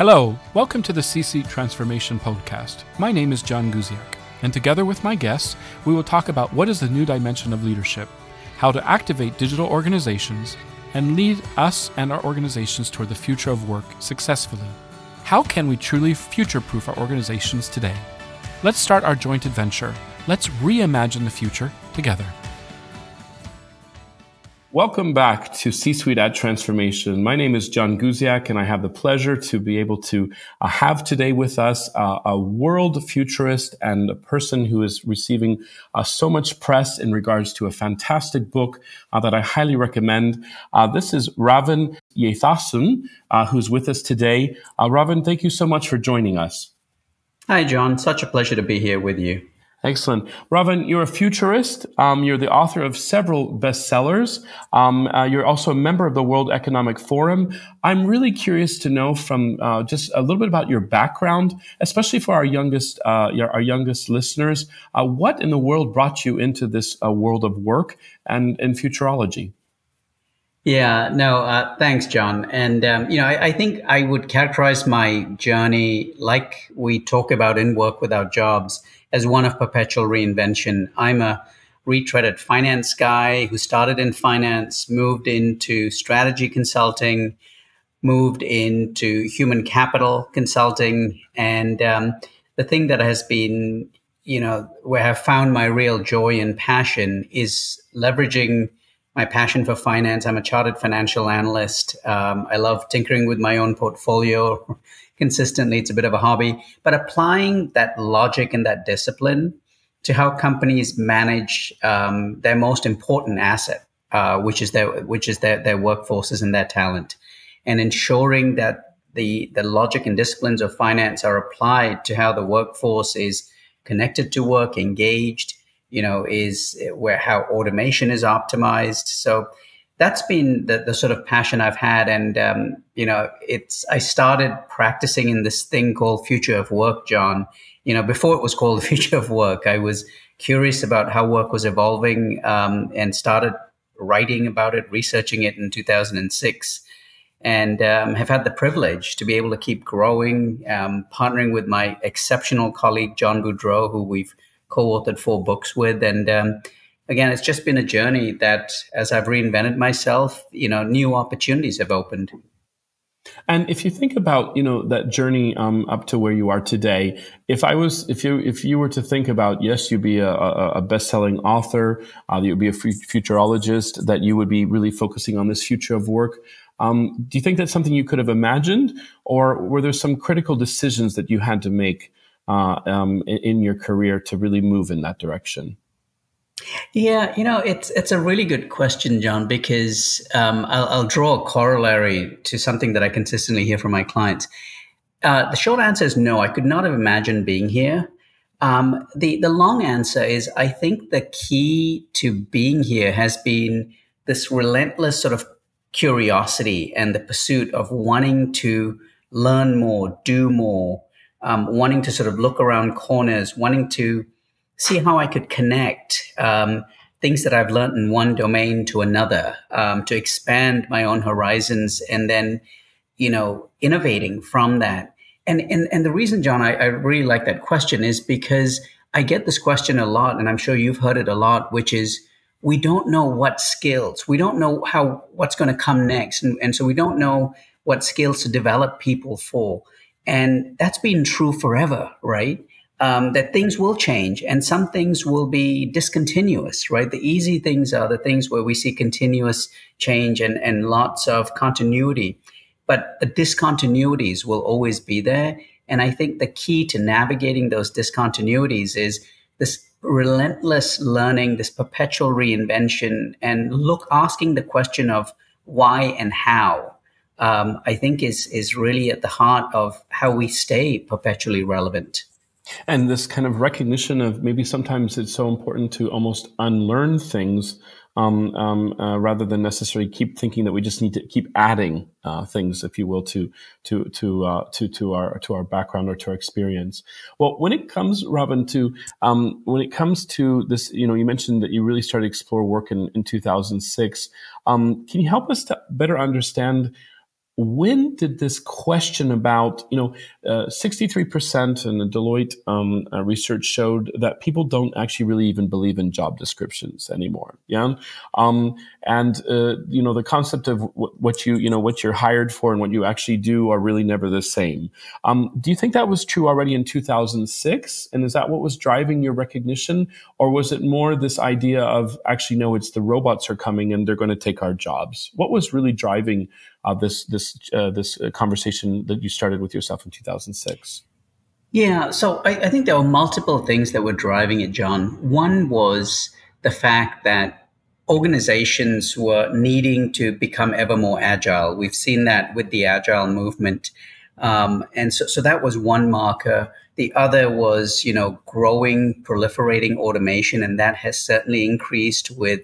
Hello, welcome to the C Transformation Podcast. My name is John Guziak, and together with my guests, we will talk about what is the new dimension of leadership, how to activate digital organizations, and lead us and our organizations toward the future of work successfully. How can we truly future proof our organizations today? Let's start our joint adventure. Let's reimagine the future together. Welcome back to C Suite at Transformation. My name is John Guziak, and I have the pleasure to be able to uh, have today with us uh, a world futurist and a person who is receiving uh, so much press in regards to a fantastic book uh, that I highly recommend. Uh, this is Ravin Jesuthasan, uh, who's with us today. Ravin, thank you so much for joining us. Hi, John. Such a pleasure to be here with you. Excellent. Ravin, you're a futurist. Um, you're the author of several bestsellers. Um, uh, you're also a member of the World Economic Forum. I'm really curious to know from uh, just a little bit about your background, especially for our youngest, uh, our youngest listeners. Uh, what in the world brought you into this uh, world of work and, and futurology? Yeah, no, uh, thanks, John. And, um, you know, I, I, think I would characterize my journey like we talk about in Work Without Jobs as one of perpetual reinvention. I'm a retreaded finance guy who started in finance, moved into strategy consulting, moved into human capital consulting. And um, the thing that has been, you know, where I've found my real joy and passion is leveraging my passion for finance. I'm a chartered financial analyst. Um, I love tinkering with my own portfolio consistently. It's a bit of a hobby, but applying that logic and that discipline to how companies manage um, their most important asset, uh, which is their which is their their workforces and their talent, and ensuring that the the logic and disciplines of finance are applied to how the workforce is connected to work, engaged, you know, is where how automation is optimized. So that's been the, the sort of passion I've had. And, um, you know, it's, I started practicing in this thing called future of work, John, you know, before it was called future of work, I was curious about how work was evolving, um, and started writing about it, researching it in 2006 and um, have had the privilege to be able to keep growing, um, partnering with my exceptional colleague John Boudreau, who we've co-authored four books with, and um, again, it's just been a journey that as I've reinvented myself, you know, new opportunities have opened. And if you think about, you know, that journey um, up to where you are today, if I was, if you, if you were to think about, yes, you'd be a, a best-selling author, uh, you'd be a futurologist, that you would be really focusing on this future of work. Um, do you think that's something you could have imagined, or were there some critical decisions that you had to make uh, um, in, in your career to really move in that direction? Yeah, you know, it's it's a really good question, John, because um, I'll, I'll, draw a corollary to something that I consistently hear from my clients. Uh, the short answer is no. I could not have imagined being here. Um, the the long answer is I think the key to being here has been this relentless sort of curiosity and the pursuit of wanting to learn more, do more, um, wanting to sort of look around corners, wanting to see how I could connect um, things that I've learned in one domain to another, um, to expand my own horizons, and then, you know, innovating from that. And and and the reason, John, I, I really like that question is because I get this question a lot, and I'm sure you've heard it a lot, which is we don't know what skills, we don't know how what's going to come next, and, and so we don't know what skills to develop people for. And that's been true forever, right? um, that things will change and some things will be discontinuous, right? The easy things are the things where we see continuous change and, and lots of continuity. But the discontinuities will always be there. And I think the key to navigating those discontinuities is this relentless learning, this perpetual reinvention, and look, asking the question of why and how. Um, I think is is really at the heart of how we stay perpetually relevant. And this kind of recognition of maybe sometimes it's so important to almost unlearn things um, um, uh, rather than necessarily keep thinking that we just need to keep adding uh, things, if you will, to to to uh, to to our to our background or to our experience. Well, when it comes, Ravin, to um, when it comes to this, you know, you mentioned that you really started explore work in, in 2006. Um, can you help us to better understand? When did this question about you know uh, 63% in the deloitte um, uh, research showed that people don't actually really even believe in job descriptions anymore yeah um, and uh, you know the concept of w- what you you know what you're hired for and what you actually do are really never the same. Um, do you think that was true already in 2006 and is that what was driving your recognition? Or was it more this idea of actually no it's the robots are coming and they're going to take our jobs? What was really driving uh, this this uh, this uh, conversation that you started with yourself in 2006? Yeah, so I, I, think there were multiple things that were driving it, John. One was the fact that organizations were needing to become ever more agile. We've seen that with the agile movement. Um, and so, so that was one marker. The other was, you know, growing, proliferating automation, and that has certainly increased with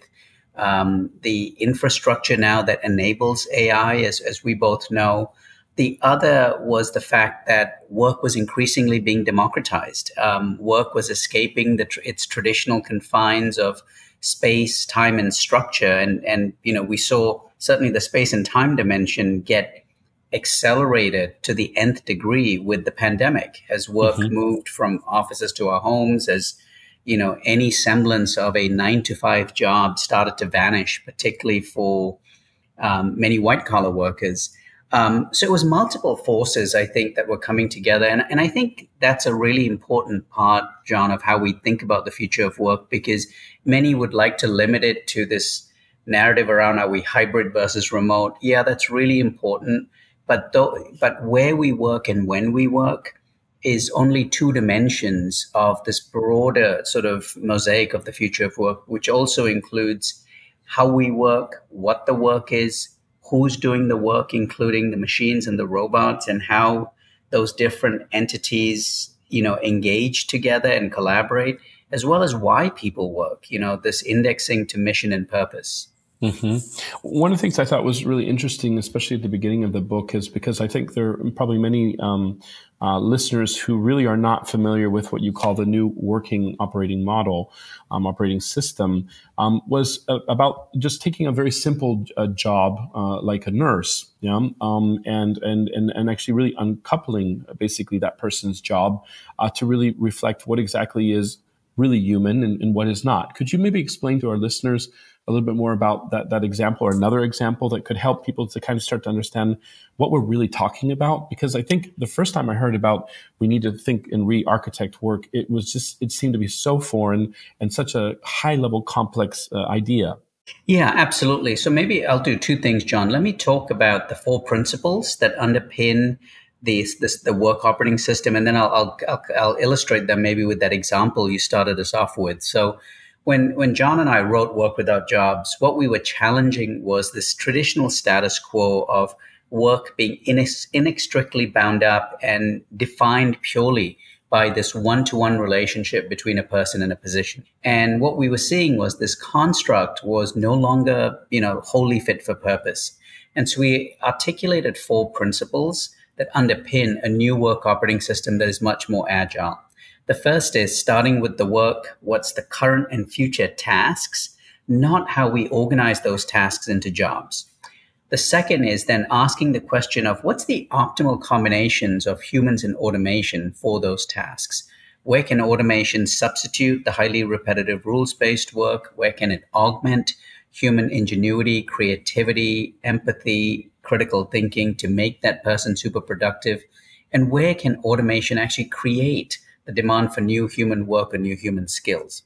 um, the infrastructure now that enables AI, as, as we both know. The other was the fact that work was increasingly being democratized. Um, work was escaping the, its traditional confines of space, time, and structure. And, and, you know, we saw certainly the space and time dimension get accelerated to the nth degree with the pandemic as work mm-hmm. moved from offices to our homes, as you know, any semblance of a nine to five job started to vanish, particularly for um, many white collar workers. Um, so it was multiple forces, I think, that were coming together. And, and I think that's a really important part, John, of how we think about the future of work, because many would like to limit it to this narrative around are we hybrid versus remote? Yeah, that's really important. But, though, but where we work and when we work, is only two dimensions of this broader sort of mosaic of the future of work, which also includes how we work, what the work is, who's doing the work, including the machines and the robots, and how those different entities, you know, engage together and collaborate, as well as why people work, you know, this indexing to mission and purpose. Mm-hmm. One of the things I thought was really interesting, especially at the beginning of the book, is because I think there are probably many um, uh, listeners who really are not familiar with what you call the new working operating model, um, operating system, um, was uh, about just taking a very simple uh, job uh, like a nurse, yeah, um, and and and and actually really uncoupling basically that person's job uh, to really reflect what exactly is really human and, and what is not. Could you maybe explain to our listeners? A little bit more about that, that example or another example that could help people to kind of start to understand what we're really talking about? Because I think the first time I heard about we need to think and re-architect work, it was just, it seemed to be so foreign and such a high level complex uh, idea. Yeah, absolutely. So maybe I'll do two things, John. Let me talk about the four principles that underpin this, this the work operating system, and then I'll, I'll, I'll, I'll illustrate them maybe with that example you started us off with. So when when John and I wrote Work Without Jobs, what we were challenging was this traditional status quo of work being inex- inextricably bound up and defined purely by this one-to-one relationship between a person and a position. And what we were seeing was this construct was no longer, you know, wholly fit for purpose. And so we articulated four principles that underpin a new work operating system that is much more agile. The first is starting with the work, what's the current and future tasks, not how we organize those tasks into jobs. The second is then asking the question of what's the optimal combinations of humans and automation for those tasks? Where can automation substitute the highly repetitive rules based work? Where can it augment human ingenuity, creativity, empathy, critical thinking to make that person super productive? And where can automation actually create the demand for new human work and new human skills.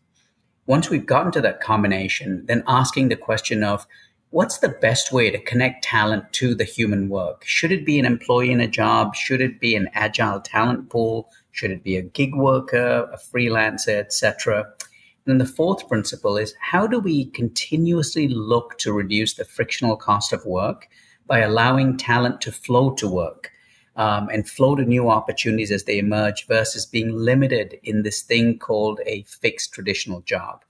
Once we've gotten to that combination, then asking the question of what's the best way to connect talent to the human work? Should it be an employee in a job? Should it be an agile talent pool? Should it be a gig worker, a freelancer, etc.? And then the fourth principle is how do we continuously look to reduce the frictional cost of work by allowing talent to flow to work? Um, and flow to new opportunities as they emerge versus being limited in this thing called a fixed traditional job.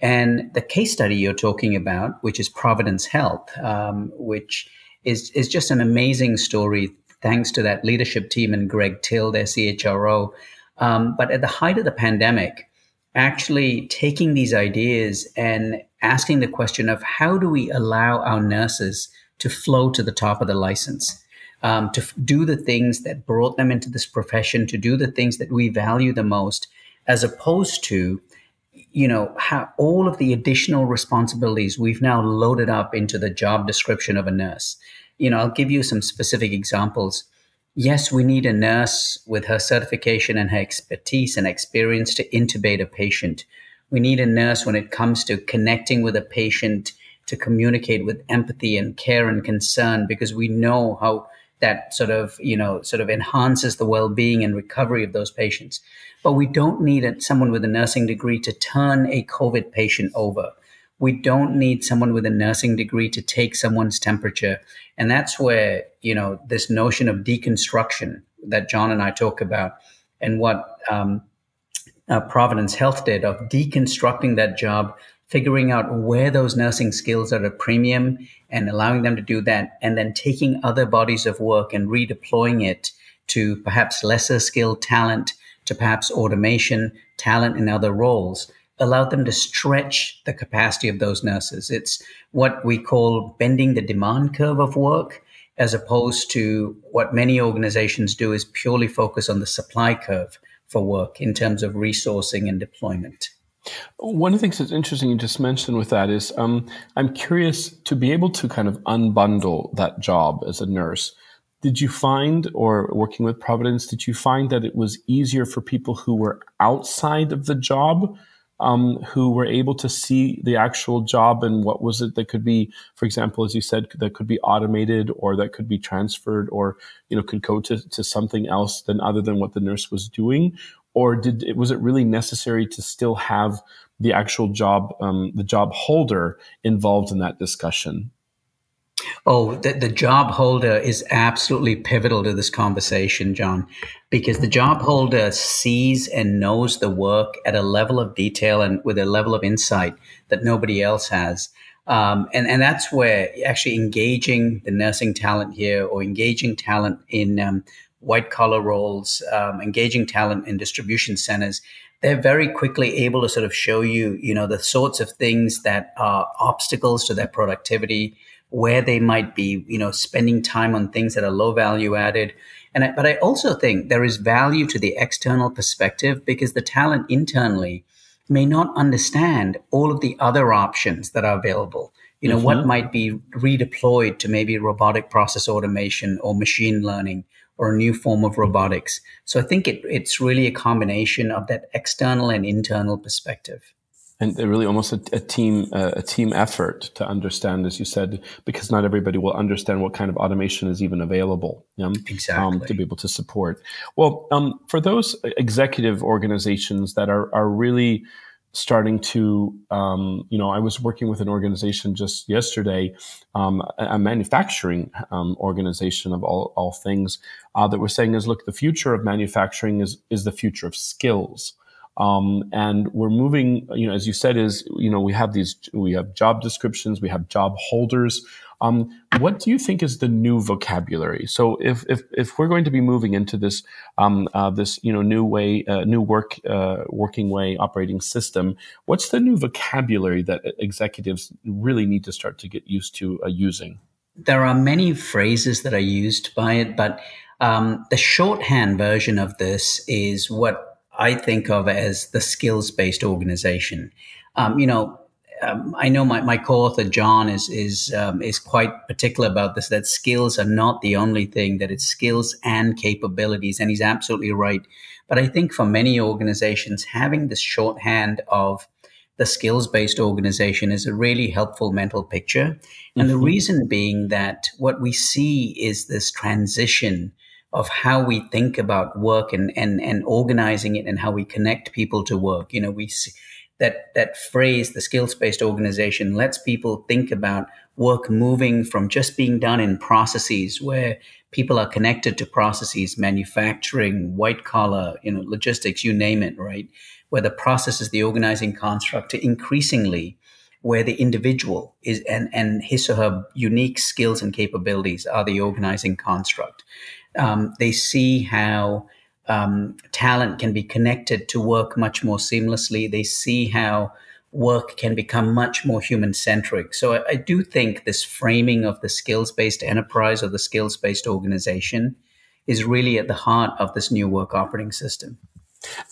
And the case study you're talking about, which is Providence Health, um, which is, is just an amazing story, thanks to that leadership team and Greg Till, their CHRO. Um, but at the height of the pandemic, actually taking these ideas and asking the question of how do we allow our nurses to flow to the top of the license, um, to f- do the things that brought them into this profession, to do the things that we value the most, as opposed to, you know, how all of the additional responsibilities we've now loaded up into the job description of a nurse. You know, I'll give you some specific examples. Yes, we need a nurse with her certification and her expertise and experience to intubate a patient. We need a nurse when it comes to connecting with a patient to communicate with empathy and care and concern because we know how that sort of you know sort of enhances the well-being and recovery of those patients. But we don't need a, someone with a nursing degree to turn a covid patient over. We don't need someone with a nursing degree to take someone's temperature. And that's where you know this notion of deconstruction that john and i talk about and what um, uh, providence health did of deconstructing that job figuring out where those nursing skills are at a premium and allowing them to do that, and then taking other bodies of work and redeploying it to perhaps lesser skilled talent, to perhaps automation, talent in other roles, allowed them to stretch the capacity of those nurses. It's what we call bending the demand curve of work, as opposed to what many organizations do is purely focus on the supply curve for work in terms of resourcing and deployment. One of the things that's interesting you just mentioned with that is um, I'm curious to be able to kind of unbundle that job as a nurse. Did you find, or working with Providence, did you find that it was easier for people who were outside of the job, um, who were able to see the actual job and what was it that could be, for example, as you said, that could be automated or that could be transferred or you know could go to, to something else than other than what the nurse was doing? Or did was it really necessary to still have the actual job um, the job holder involved in that discussion? Oh the, the job holder is absolutely pivotal to this conversation john because the job holder sees and knows the work at a level of detail and with a level of insight that nobody else has. Um, and, and that's where actually engaging the nursing talent here or engaging talent in um, white collar roles, um, engaging talent in distribution centers, they're very quickly able to sort of show you, you know, the sorts of things that are obstacles to their productivity, where they might be, you know, spending time on things that are low value added. And I, but I also think there is value to the external perspective because the talent internally may not understand all of the other options that are available. You know, mm-hmm. what might be redeployed to maybe robotic process automation or machine learning or a new form of robotics. So I think it, it's really a combination of that external and internal perspective. And really, almost a, a team uh, a team effort to understand, as you said, because not everybody will understand what kind of automation is even available. exactly. Um, to be able to support. Well, um, for those executive organizations that are are really starting to, um, you know, I was working with an organization just yesterday, um, a manufacturing um, organization of all, all things, uh, that was saying is, look, the future of manufacturing is is the future of skills. Um, and we're moving, you know, as you said, is you know we have these we have job descriptions, we have job holders. Um, what do you think is the new vocabulary? So if if, if we're going to be moving into this um, uh, this you know new way, uh, new work uh, working way operating system, what's the new vocabulary that executives really need to start to get used to uh, using? There are many phrases that are used by it, but um, the shorthand version of this is what I think of as the skills based organization. Um, you know, um, I know my, my co-author John is is um, is quite particular about this. That skills are not the only thing; that it's skills and capabilities, and he's absolutely right. But I think for many organizations, having this shorthand of the skills-based organization is a really helpful mental picture, and mm-hmm. the reason being that what we see is this transition of how we think about work and and and organizing it and how we connect people to work. You know, we that that phrase, the skills based organization, lets people think about work moving from just being done in processes where people are connected to processes, manufacturing, white collar, you know, logistics, you name it, right? Where the process is the organizing construct to increasingly where the individual is and, and his or her unique skills and capabilities are the organizing construct. Um, they see how um, talent can be connected to work much more seamlessly. They see how work can become much more human centric. So I, I, do think this framing of the skills based enterprise or the skills based organization is really at the heart of this new work operating system.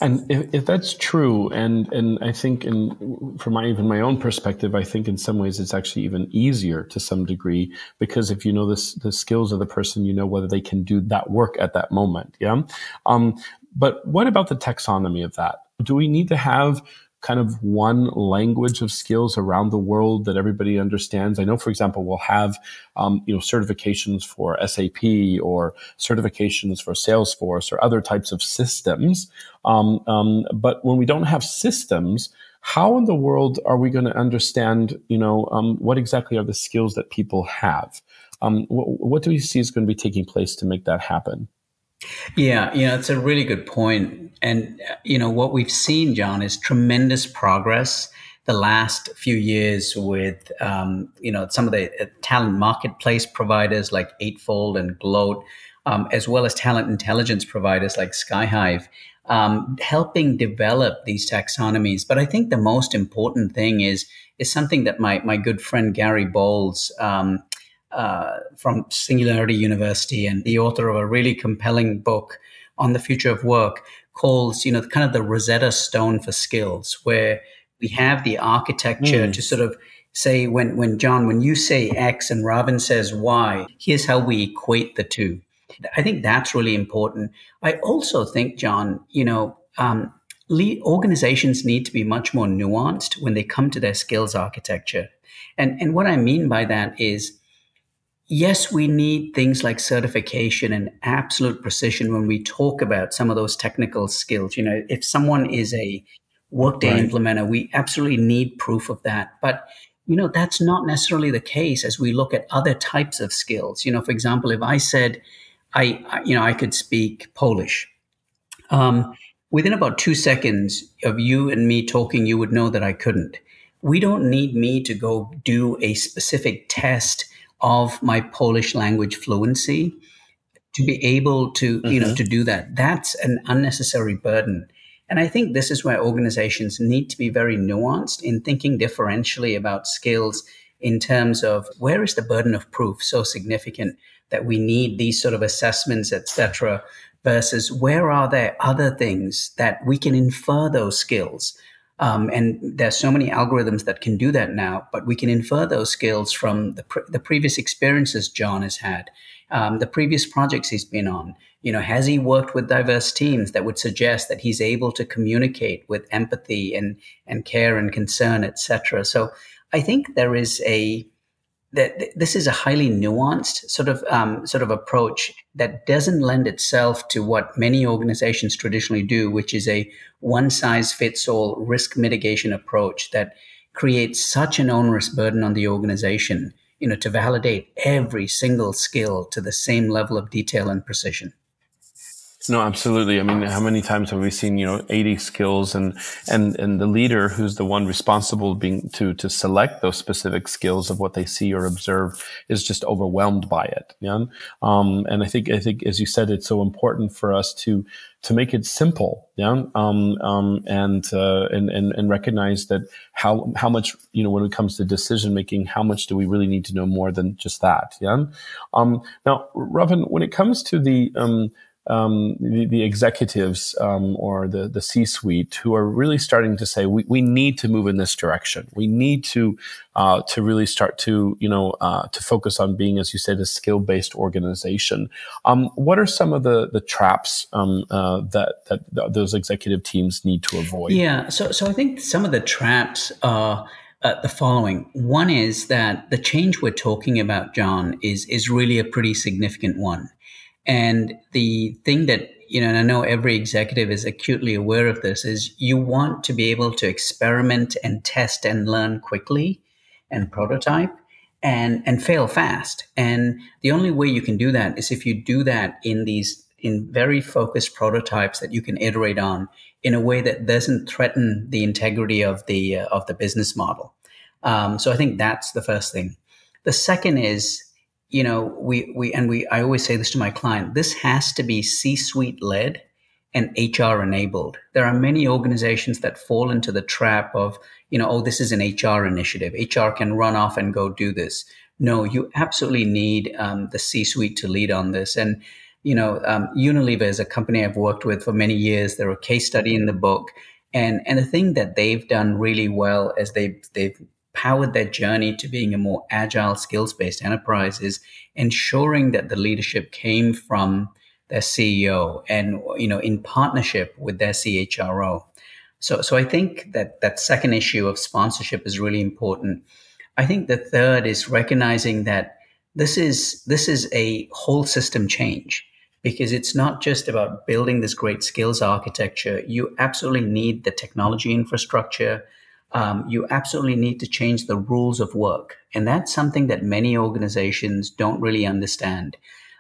And if, if, that's true, and and I think, in from my even my own perspective, I think in some ways it's actually even easier to some degree because if you know this the skills of the person, you know whether they can do that work at that moment. Yeah. Um, but what about the taxonomy of that? Do we need to have kind of one language of skills around the world that everybody understands. I know, for example, we'll have um, you know certifications for SAP or certifications for Salesforce or other types of systems. Um, um, but when we don't have systems, how in the world are we going to understand? You know, um, what exactly are the skills that people have? Um, what, what do we see is going to be taking place to make that happen? Yeah, you know, it's a really good point. And, you know, what we've seen, John, is tremendous progress the last few years with, um, you know, some of the uh, talent marketplace providers like Eightfold and Gloat, um, as well as talent intelligence providers like Skyhive, um, helping develop these taxonomies. But I think the most important thing is is something that my my good friend Gary Bolles um, uh, from Singularity University and the author of a really compelling book on the future of work calls, you know, kind of the Rosetta Stone for skills, where we have the architecture mm. to sort of say when when John, when you say X and Robin says Y, here's how we equate the two. I think that's really important. I also think, John, you know, um, lead, organizations need to be much more nuanced when they come to their skills architecture. And and what I mean by that is yes, we need things like certification and absolute precision when we talk about some of those technical skills. You know, if someone is a workday right. implementer, we absolutely need proof of that. But you know, that's not necessarily the case as we look at other types of skills. You know, for example, if I said I, you know, I could speak Polish. Um, within about two seconds of you and me talking, you would know that I couldn't. We don't need me to go do a specific test of my Polish language fluency to be able to, mm-hmm. you know, mm-hmm. to do that. That's an unnecessary burden. And I think this is where organizations need to be very nuanced in thinking differentially about skills in terms of where is the burden of proof so significant that we need these sort of assessments, etc., versus where are there other things that we can infer those skills um, and there's so many algorithms that can do that now, but we can infer those skills from the, pre- the previous experiences John has had, um, the previous projects he's been on. You know, has he worked with diverse teams that would suggest that he's able to communicate with empathy and and care and concern, etc. So I think there is a that this is a highly nuanced sort of um, sort of approach that doesn't lend itself to what many organizations traditionally do, which is a one size fits all risk mitigation approach that creates such an onerous burden on the organization, you know, to validate every single skill to the same level of detail and precision. No, absolutely. I mean, how many times have we seen, you know, 80 skills and, and, and the leader who's the one responsible being to, to select those specific skills of what they see or observe is just overwhelmed by it. Yeah. Um, and I think, I think, as you said, it's so important for us to, to make it simple. Yeah. Um, um, and, uh, and, and, and recognize that how, how much, you know, when it comes to decision making, how much do we really need to know more than just that? Yeah. Um, now, Ravin, when it comes to the, um, um, the, the, executives um, or the, the C suite who are really starting to say, we, we need to move in this direction. We need to, uh, to really start to, you know, uh, to focus on being, as you said, a skill based organization. Um, what are some of the, the traps um, uh, that, that those executive teams need to avoid? Yeah. So, so I think some of the traps are. Uh, the following. One is that the change we're talking about, John, is is really a pretty significant one. And the thing that, you know, and I know every executive is acutely aware of this, is you want to be able to experiment and test and learn quickly and prototype and and fail fast. And the only way you can do that is if you do that in these in very focused prototypes that you can iterate on in a way that doesn't threaten the integrity of the uh, of the business model. Um, so I think that's the first thing. The second is you know, we we and we I always say this to my client, this has to be C-suite led and HR enabled. There are many organizations that fall into the trap of, you know, oh, this is an HR initiative. HR can run off and go do this. No, you absolutely need um, the C suite to lead on this. And, you know, um, Unilever is a company I've worked with for many years. They're a case study in the book. And, and the thing that they've done really well is they've, they've powered their journey to being a more agile, skills based enterprise is ensuring that the leadership came from their CEO and you know in partnership with their CHRO. So so I think that that second issue of sponsorship is really important. I think the third is recognizing that this is this is a whole system change because it's not just about building this great skills architecture. You absolutely need the technology infrastructure. Um, you absolutely need to change the rules of work. And that's something that many organizations don't really understand.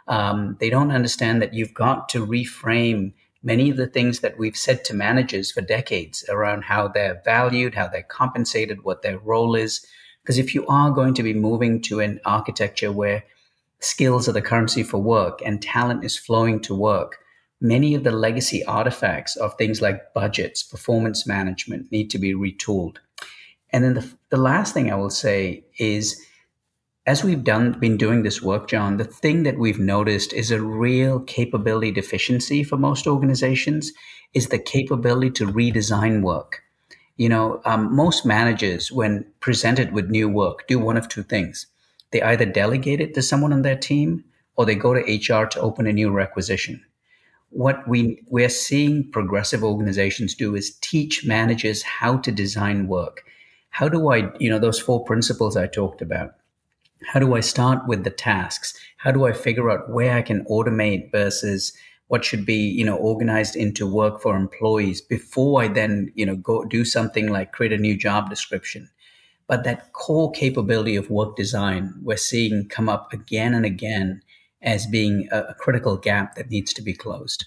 Um, they don't understand that you've got to reframe many of the things that we've said to managers for decades around how they're valued, how they're compensated, what their role is. Because if you are going to be moving to an architecture where skills are the currency for work and talent is flowing to work, many of the legacy artifacts of things like budgets, performance management need to be retooled. And then the, the last thing I will say is as we've done been doing this work, John, the thing that we've noticed is a real capability deficiency for most organizations is the capability to redesign work. You know, um, most managers, when presented with new work, do one of two things. They either delegate it to someone on their team or they go to HR to open a new requisition. What we, we're seeing progressive organizations do is teach managers how to design work. How do I, you know, those four principles I talked about how do I start with the tasks? How do I figure out where I can automate versus what should be, you know, organized into work for employees before I then, you know, go do something like create a new job description. But that core capability of work design we're seeing come up again and again as being a, a critical gap that needs to be closed.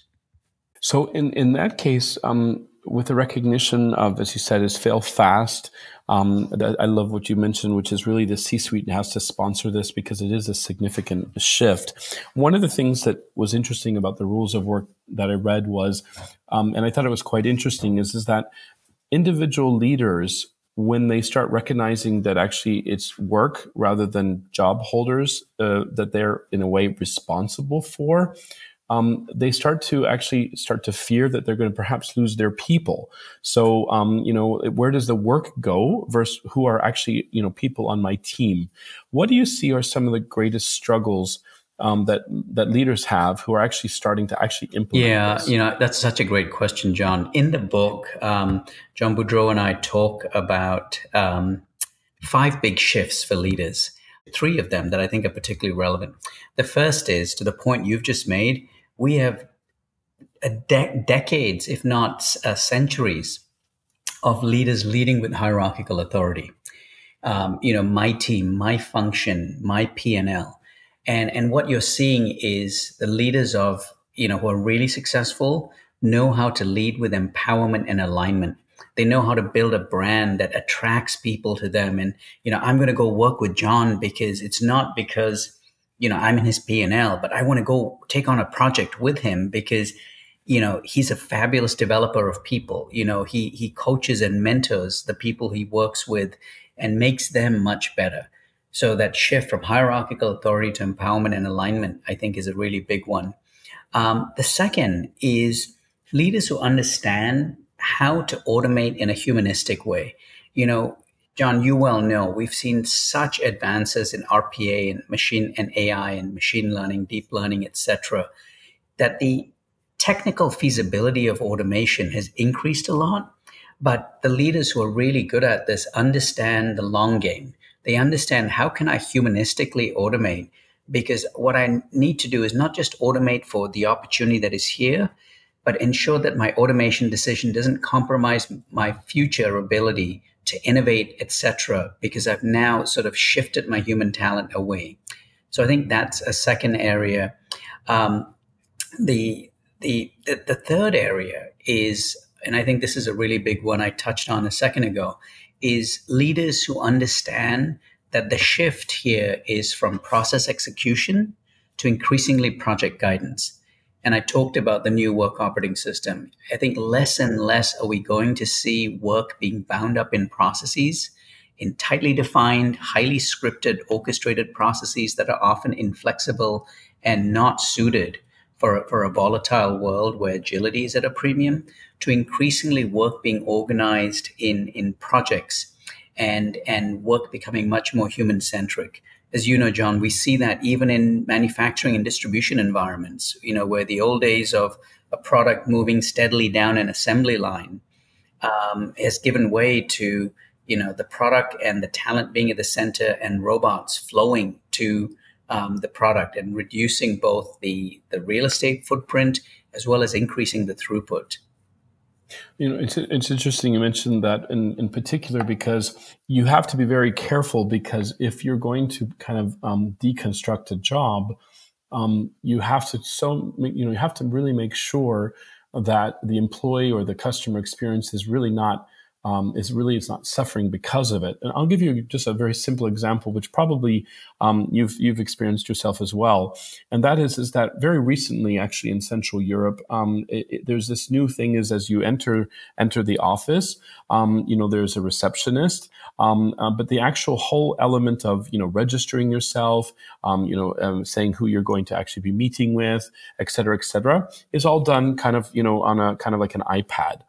So in, in that case, um, with the recognition of, as you said, is fail fast. Um, I love what you mentioned, which is really the C-suite has to sponsor this because it is a significant shift. One of the things that was interesting about the rules of work that I read was, um, and I thought it was quite interesting, is is that individual leaders when they start recognizing that actually it's work rather than job holders uh, that they're in a way responsible for um, they start to actually start to fear that they're going to perhaps lose their people. So, um, you know, where does the work go versus who are actually, you know, people on my team? What do you see are some of the greatest struggles um, that that leaders have who are actually starting to actually implement? Yeah, this? you know, that's such a great question, John. In the book, um, John Boudreau and I talk about um, five big shifts for leaders. Three of them that I think are particularly relevant. The first is to the point you've just made we have de- decades, if not uh, centuries, of leaders leading with hierarchical authority. Um, you know, my team, my function, my P&L. And, and and what you're seeing is the leaders of, you know, who are really successful know how to lead with empowerment and alignment. They know how to build a brand that attracts people to them. And, you know, I'm going to go work with John because it's not because you know, I'm in his P&L, but I want to go take on a project with him because, you know, he's a fabulous developer of people. You know, he, he coaches and mentors the people he works with and makes them much better. So that shift from hierarchical authority to empowerment and alignment, I think is a really big one. Um, the second is leaders who understand how to automate in a humanistic way. You know, John, you well know we've seen such advances in RPA and machine and AI and machine learning, deep learning, etc., that the technical feasibility of automation has increased a lot. But the leaders who are really good at this understand the long game. They understand how can I humanistically automate? Because what I need to do is not just automate for the opportunity that is here, but ensure that my automation decision doesn't compromise my future ability to innovate, etc., because I've now sort of shifted my human talent away. So I think that's a second area. Um, the, the, the the third area is, and I think this is a really big one I touched on a second ago, is leaders who understand that the shift here is from process execution to increasingly project guidance. and I talked about the new work operating system. I think less and less are we going to see work being bound up in processes, in tightly defined, highly scripted, orchestrated processes that are often inflexible and not suited for, for a volatile world where agility is at a premium, to increasingly work being organized in, in projects and, and work becoming much more human centric as you know, John, we see that even in manufacturing and distribution environments, you know, where the old days of a product moving steadily down an assembly line um, has given way to, you know, the product and the talent being at the center and robots flowing to um, the product and reducing both the, the real estate footprint as well as increasing the throughput. You know, it's it's interesting you mentioned that in, in particular because you have to be very careful because if you're going to kind of um, deconstruct a job, um, you have to so you know you have to really make sure that the employee or the customer experience is really not um, is really it's not suffering because of it. And I'll give you just a very simple example, which probably um, you've you've experienced yourself as well, and that is is that very recently, actually in Central Europe, um, it, it, there's this new thing is as you enter enter the office, um, you know, there's a receptionist, um, uh, but the actual whole element of you know registering yourself, um, you know, saying who you're going to actually be meeting with, et cetera, et cetera, is all done kind of you know on a kind of like an iPad.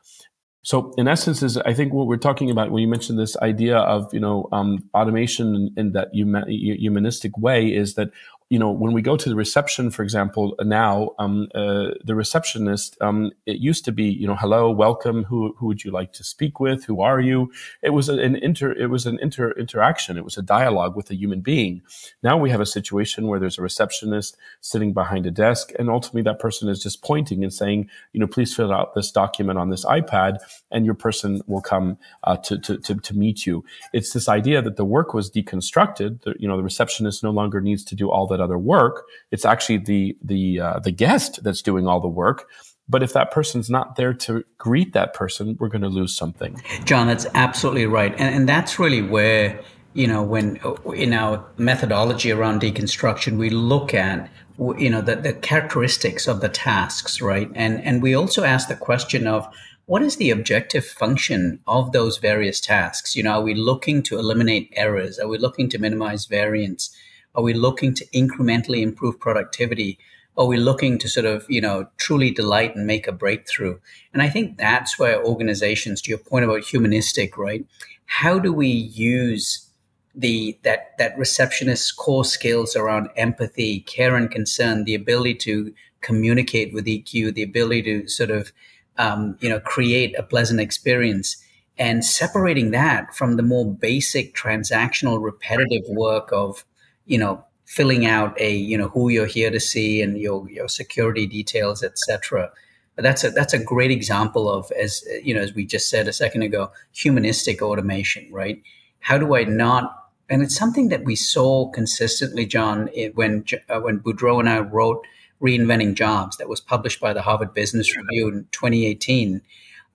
So in essence, is I think what we're talking about when you mentioned this idea of you know um, automation in, in that humanistic way is that you know, when we go to the reception, for example, now um, uh, the receptionist, um, it used to be, you know, hello, welcome, who who would you like to speak with? Who are you? It was an inter, it was an inter interaction. It was a dialogue with a human being. Now we have a situation where there's a receptionist sitting behind a desk, and ultimately that person is just pointing and saying, you know, please fill out this document on this iPad, and your person will come uh, to, to, to to meet you. It's this idea that the work was deconstructed. The, you know, the receptionist no longer needs to do all that other work. It's actually the the uh, the guest that's doing all the work. But if that person's not there to greet that person, we're going to lose something. John, that's absolutely right, and, and that's really where you know when in our methodology around deconstruction we look at you know the, the characteristics of the tasks right and and we also ask the question of what is the objective function of those various tasks you know are we looking to eliminate errors are we looking to minimize variance are we looking to incrementally improve productivity? Are we looking to sort of, you know, truly delight and make a breakthrough? And I think that's where organizations, to your point about humanistic, right? How do we use the that that receptionist's core skills around empathy, care and concern, the ability to communicate with EQ, the ability to sort of um, you know create a pleasant experience, and separating that from the more basic transactional, repetitive work of you know filling out a you know who you're here to see and your your security details etc but that's a that's a great example of as you know as we just said a second ago humanistic automation right? How do i not and it's something that we saw consistently john when uh, when boudreau and i wrote reinventing jobs that was published by the harvard business review in 2018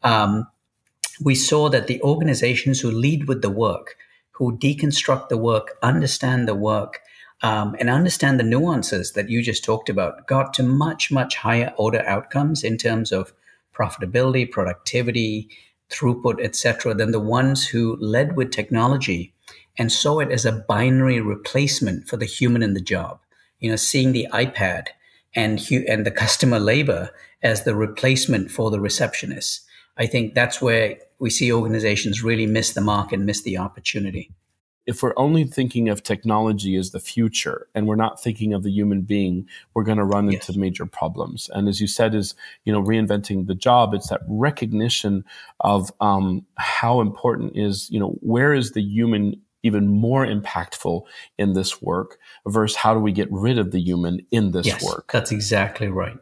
um, we saw that the organizations who lead with the work who deconstruct the work, understand the work, um, and understand the nuances that you just talked about, got to much, much higher order outcomes in terms of profitability, productivity, throughput, etc., than the ones who led with technology and saw it as a binary replacement for the human in the job. You know, seeing the iPad and and the customer labor as the replacement for the receptionist. I think that's where we see organizations really miss the mark and miss the opportunity. If we're only thinking of technology as the future and we're not thinking of the human being, we're going to run yes. into major problems. And as you said, is you know reinventing the job. It's that recognition of um, how important is you know where is the human even more impactful in this work versus how do we get rid of the human in this yes, work? That's exactly right.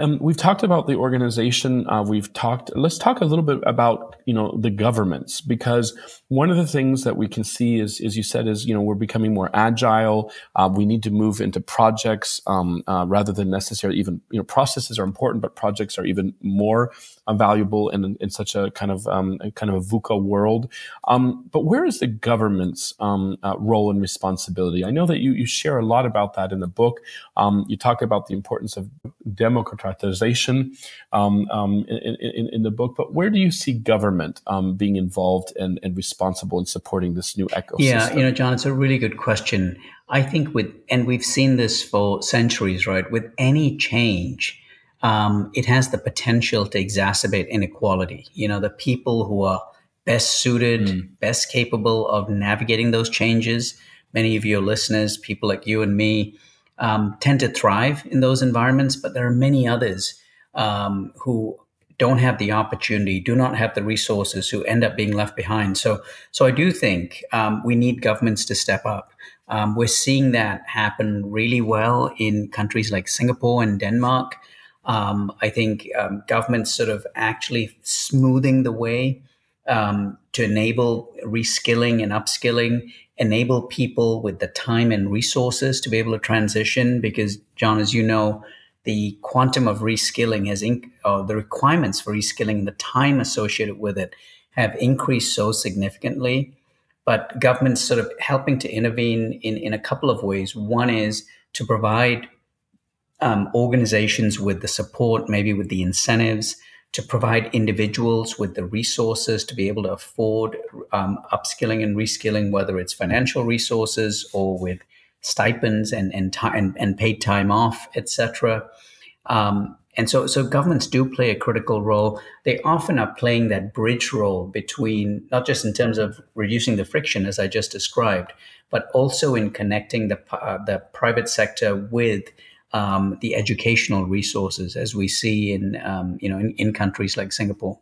Um, we've talked about the organization. Uh, we've talked. Let's talk a little bit about you know the governments because one of the things that we can see is, as you said, is you know we're becoming more agile. Uh, we need to move into projects um, uh, rather than necessarily even you know processes are important, but projects are even more uh, valuable in, in such a kind of um, kind of a VUCA world. Um, but where is the government's um, uh, role and responsibility? I know that you you share a lot about that in the book. Um, you talk about the importance of democratization um, um, in, in, in, the book. But where do you see government um, being involved and, and responsible in supporting this new ecosystem? Yeah, you know, John, it's a really good question. I think with, and we've seen this for centuries, right? With any change, um, it has the potential to exacerbate inequality. You know, the people who are best suited, mm. best capable of navigating those changes. Many of your listeners, people like you and me, um, tend to thrive in those environments, but there are many others um, who don't have the opportunity, do not have the resources, who end up being left behind. So, so I do think um, we need governments to step up. Um, we're seeing that happen really well in countries like Singapore and Denmark. Um, I think um, governments sort of actually smoothing the way um, to enable reskilling and upskilling, enable people with the time and resources to be able to transition. Because, John, as you know, the quantum of reskilling has, inc- uh, the requirements for reskilling and the time associated with it have increased so significantly. But government's sort of helping to intervene in, in a couple of ways. One is to provide um, organizations with the support, maybe with the incentives, to provide individuals with the resources to be able to afford um, upskilling and reskilling, whether it's financial resources or with stipends and and, time, and paid time off, etc. Um, and so, so governments do play a critical role. They often are playing that bridge role between not just in terms of reducing the friction, as I just described, but also in connecting the uh, the private sector with um, the educational resources as we see in um, you know in, in, countries like Singapore.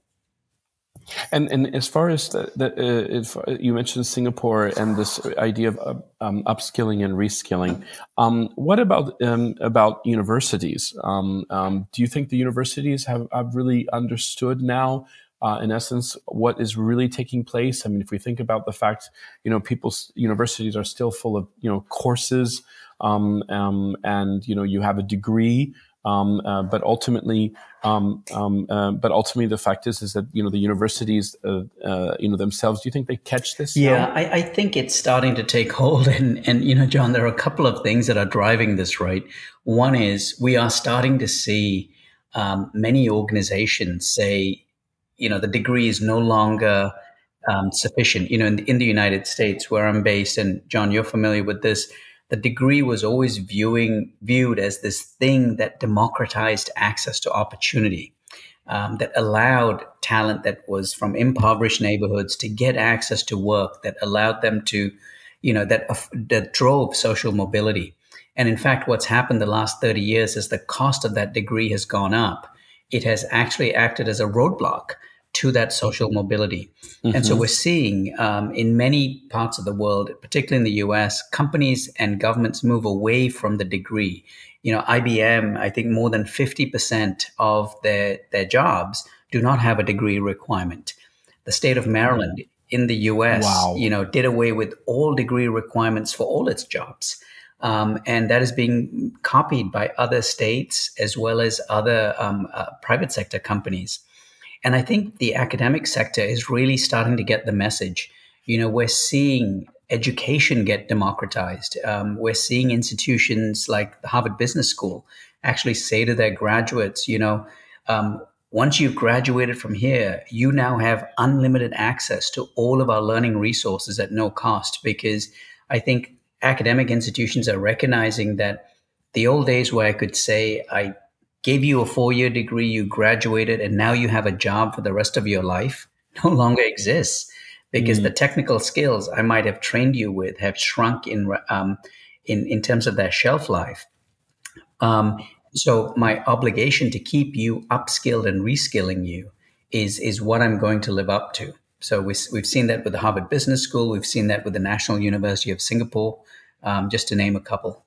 And and as far as the, uh, if you mentioned Singapore and this idea of uh, um, upskilling and reskilling, um, what about um, about universities? Um, do you think the universities have, have really understood now uh, in essence, what is really taking place. I mean, if we think about the fact, you know, people's universities are still full of, you know, courses, um, um, and you know, you have a degree, um, uh, but ultimately, um, um, uh, but ultimately, the fact is, is that you know, the universities, uh, uh, you know, themselves. Do you think they catch this? Yeah, I, I, think it's starting to take hold, and and you know, John, there are a couple of things that are driving this. Right, one is we are starting to see um, many organizations say you know the degree is no longer um, sufficient. You know, in, in the United States, where I'm based, and John, you're familiar with this. The degree was always viewing viewed as this thing that democratized access to opportunity, um, that allowed talent that was from impoverished neighborhoods to get access to work, that allowed them to, you know, that that drove social mobility. And in fact, what's happened the last 30 years is the cost of that degree has gone up. It has actually acted as a roadblock to that social mobility. Mm-hmm. And so mm-hmm. we're seeing um, in many parts of the world, particularly in the US, companies and governments move away from the degree. You know, IBM, I think more than 50% of their, their jobs do not have a degree requirement. The state of Maryland in the US, wow. you know, did away with all degree requirements for all its jobs. Um, and that is being copied by other states as well as other um, uh, private sector companies. And I think the academic sector is really starting to get the message. You know, we're seeing education get democratized. Um, we're seeing institutions like the Harvard Business School actually say to their graduates, you know, um, once you've graduated from here, you now have unlimited access to all of our learning resources at no cost because I think academic institutions are recognizing that the old days where I could say I gave you a four year degree, you graduated, and now you have a job for the rest of your life no longer exists because mm. the technical skills I might have trained you with have shrunk in um, in in terms of their shelf life. Um, so my obligation to keep you upskilled and reskilling you is is what I'm going to live up to. So we, we've seen that with the Harvard Business School. We've seen that with the National University of Singapore, um, just to name a couple.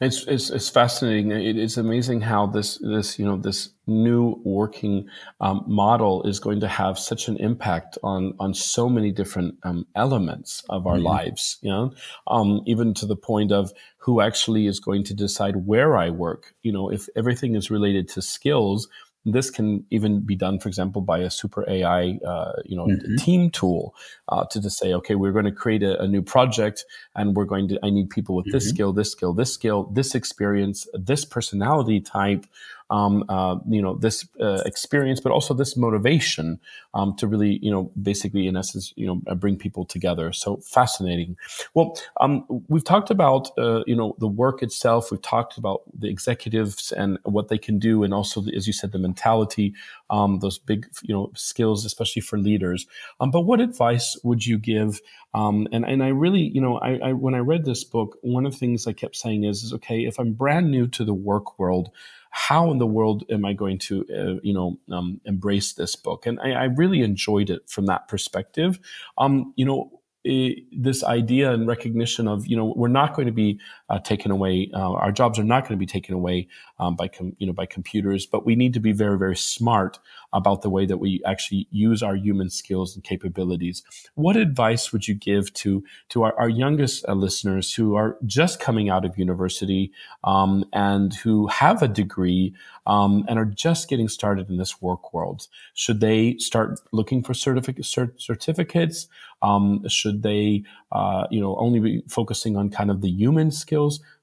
It's, it's, it's fascinating. It, it's amazing how this this you know this new working um, model is going to have such an impact on on so many different um, elements of our mm-hmm. lives. You know, um, even to the point of who actually is going to decide where I work. You know, if everything is related to skills, this can even be done, for example, by a super AI, uh, you know, mm-hmm. team tool uh, to just say, okay, we're going to create a, a, new project, and we're going to. I need people with mm-hmm. this skill, this skill, this skill, this experience, this personality type um, uh, you know this uh, experience, but also this motivation um, to really you know basically in essence you know uh, bring people together. So fascinating. Well, um, we've talked about uh, you know the work itself. We've talked about the executives and what they can do, and also as you said the mentality, um, those big you know skills, especially for leaders. Um, but what advice would you give? Um, and and I really, you know, I, I, when I read this book, one of the things I kept saying is, is okay, if I'm brand new to the work world, how in the world am I going to, uh, you know, um, embrace this book? And I, I, really enjoyed it from that perspective. Um, you know, this idea and recognition of you know we're not going to be uh, taken away uh, our jobs are not going to be taken away um, by com- you know by computers but we need to be very very smart about the way that we actually use our human skills and capabilities what advice would you give to to our, our youngest uh, listeners who are just coming out of university um, and who have a degree um, and are just getting started in this work world should they start looking for certific- cert- certificates um, should they, uh, you know, only be focusing on kind of the human skills?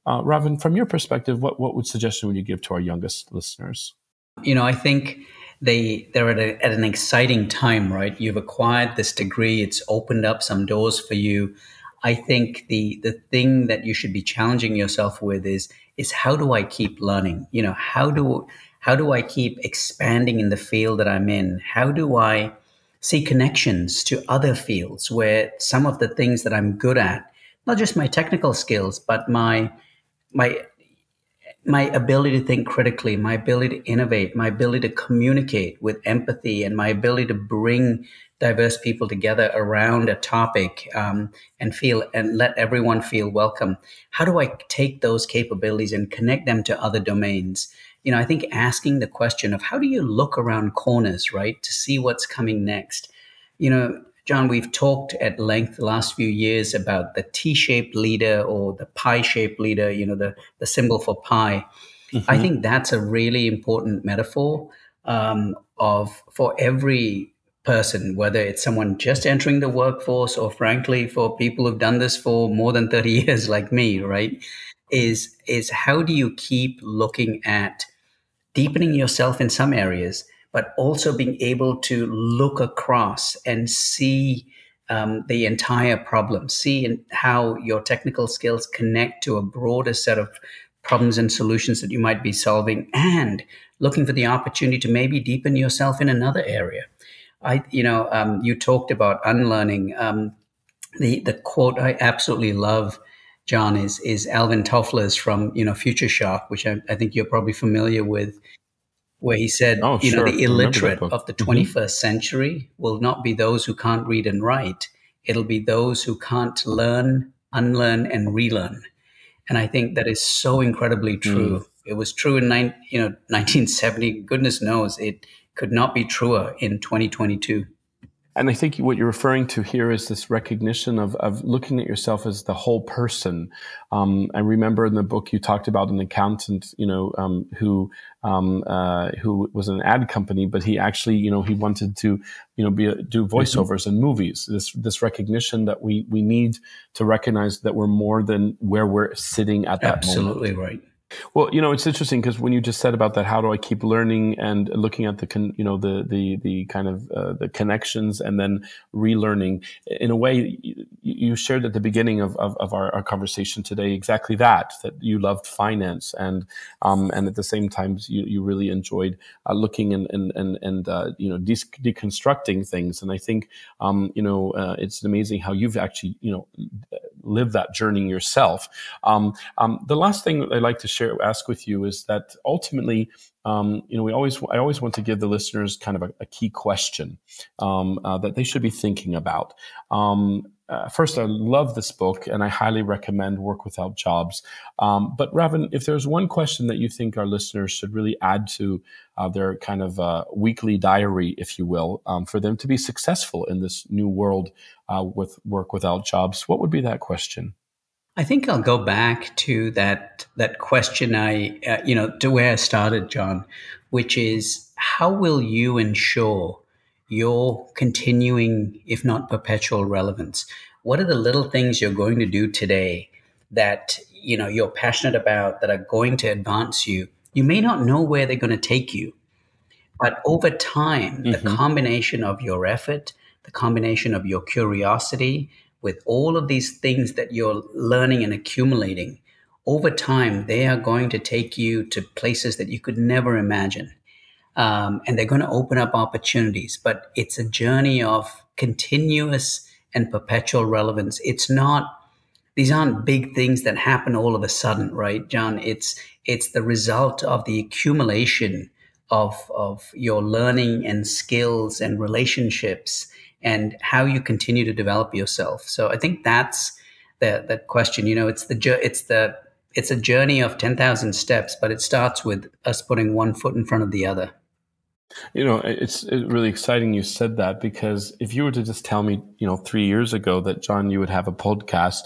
Uh, Ravin, from your perspective, what, what would suggestion would you give to our youngest listeners? You know, I think they they're at, a, at an exciting time, right? You've acquired this degree; it's opened up some doors for you. I think the the thing that you should be challenging yourself with is is how do I keep learning? You know, how do how do I keep expanding in the field that I'm in? How do I see connections to other fields where some of the things that I'm good at, not just my technical skills, but my my my ability to think critically, my ability to innovate, my ability to communicate with empathy, and my ability to bring diverse people together around a topic um, and feel and let everyone feel welcome. How do I take those capabilities and connect them to other domains? you know, I think asking the question of how do you look around corners, right, to see what's coming next. You know, John, we've talked at length the last few years about the T-shaped leader or the pi-shaped leader, you know, the, the symbol for pi. Mm-hmm. I think that's a really important metaphor um, of for every person, whether it's someone just entering the workforce or frankly for people who've done this for more than 30 years like me, right? Is is how do you keep looking at deepening yourself in some areas, but also being able to look across and see um, the entire problem, see how your technical skills connect to a broader set of problems and solutions that you might be solving, and looking for the opportunity to maybe deepen yourself in another area. I, you know, um, you talked about unlearning. Um, the the quote I absolutely love, John, is is Alvin Toffler's from you know Future Shock, which I, I think you're probably familiar with, where he said, oh, you sure. know, the illiterate of the 21st mm-hmm. century will not be those who can't read and write. It'll be those who can't learn, unlearn, and relearn. And I think that is so incredibly true. Mm. It was true in nine, you know 1970. Goodness knows it could not be truer in 2022. And I think what you're referring to here is this recognition of, of looking at yourself as the whole person. Um, I remember in the book you talked about an accountant, you know, um, who um, uh, who was an ad company, but he actually, you know, he wanted to, you know, be a, do mm-hmm. voiceovers mm-hmm. in movies. This this recognition that we we need to recognize that we're more than where we're sitting at that Absolutely moment. right. Well, you know, it's interesting because when you just said about that, how do I keep learning and looking at the, con, you know, the the the kind of uh, the connections and then relearning. In a way, you shared at the beginning of, of, of our, our, conversation today exactly that that you loved finance and um, and at the same time you, you really enjoyed uh, looking and and and, and uh, you know de- deconstructing things. And I think um, you know uh, it's amazing how you've actually you know lived that journey yourself. Um, um the last thing I'd like to share share ask with you is that ultimately um, you know we always i always want to give the listeners kind of a, a key question um, uh, that they should be thinking about um, uh, first, I love this book and I highly recommend Work Without Jobs. Um, but, Ravin, if there's one question that you think our listeners should really add to uh, their kind of uh, weekly diary, if you will, um, for them to be successful in this new world uh, with Work Without Jobs, what would be that question? I think I'll go back to that that question I uh, you know to where I started, John, which is how will you ensure your continuing, if not perpetual relevance? What are the little things you're going to do today that you know you're passionate about that are going to advance you? You may not know where they're going to take you, but over time, mm-hmm. the combination of your effort, the combination of your curiosity, with all of these things that you're learning and accumulating, over time, they are going to take you to places that you could never imagine. Um, and they're going to open up opportunities. But it's a journey of continuous and perpetual relevance. It's not; these aren't big things that happen all of a sudden, right, John? It's it's the result of the accumulation of of your learning and skills and relationships and how you continue to develop yourself. So I think that's the the question. You know, it's the it's the it's a journey of 10,000 steps, but it starts with us putting one foot in front of the other. You know, it's really exciting you said that because if you were to just tell me, you know, three years ago that John, you would have a podcast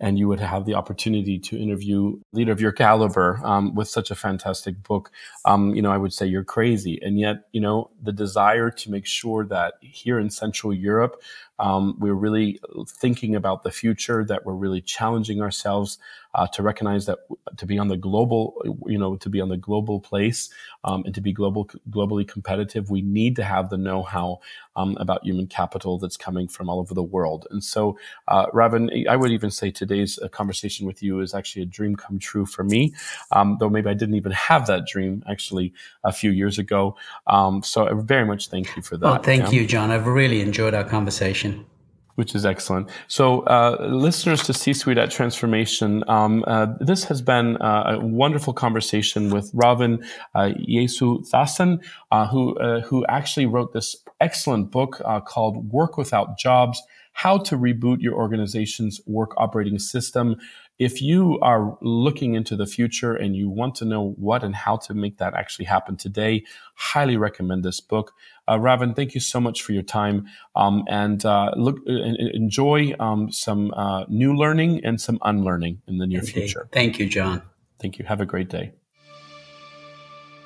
and you would have the opportunity to interview a leader of your caliber um, with such a fantastic book, um, you know, I would say you're crazy. And yet, you know, the desire to make sure that here in Central Europe, um, we're really thinking about the future, that we're really challenging ourselves uh, to recognize that to be on the global, you know, to be on the global place um, and to be global, globally competitive, we need to have the know-how um, about human capital that's coming from all over the world. And so, uh, Ravin, I would even say today's uh, conversation with you is actually a dream come true for me, um, though maybe I didn't even have that dream actually a few years ago. Um, so, I very much thank you for that. Well, thank yeah. you, John. I've really enjoyed our conversation which is excellent. So, uh, listeners to C Suite at Transformation, um, uh, this has been uh, a wonderful conversation with Ravin uh, Jesuthasan, uh, who, uh, who actually wrote this excellent book uh, called Work Without Jobs How to Reboot Your Organization's Work Operating System. If you are looking into the future and you want to know what and how to make that actually happen today, highly recommend this book. Uh, Ravin, thank you so much for your time um, and uh, look uh, enjoy um, some uh, new learning and some unlearning in the near Indeed. future. Thank you, John. Thank you. Have a great day.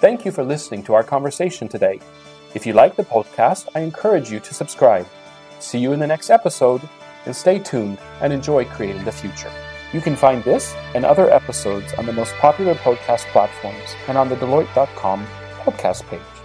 Thank you for listening to our conversation today. If you like the podcast, I encourage you to subscribe. See you in the next episode, and stay tuned and enjoy creating the future. You can find this and other episodes on the most popular podcast platforms and on the Deloitte.com podcast page.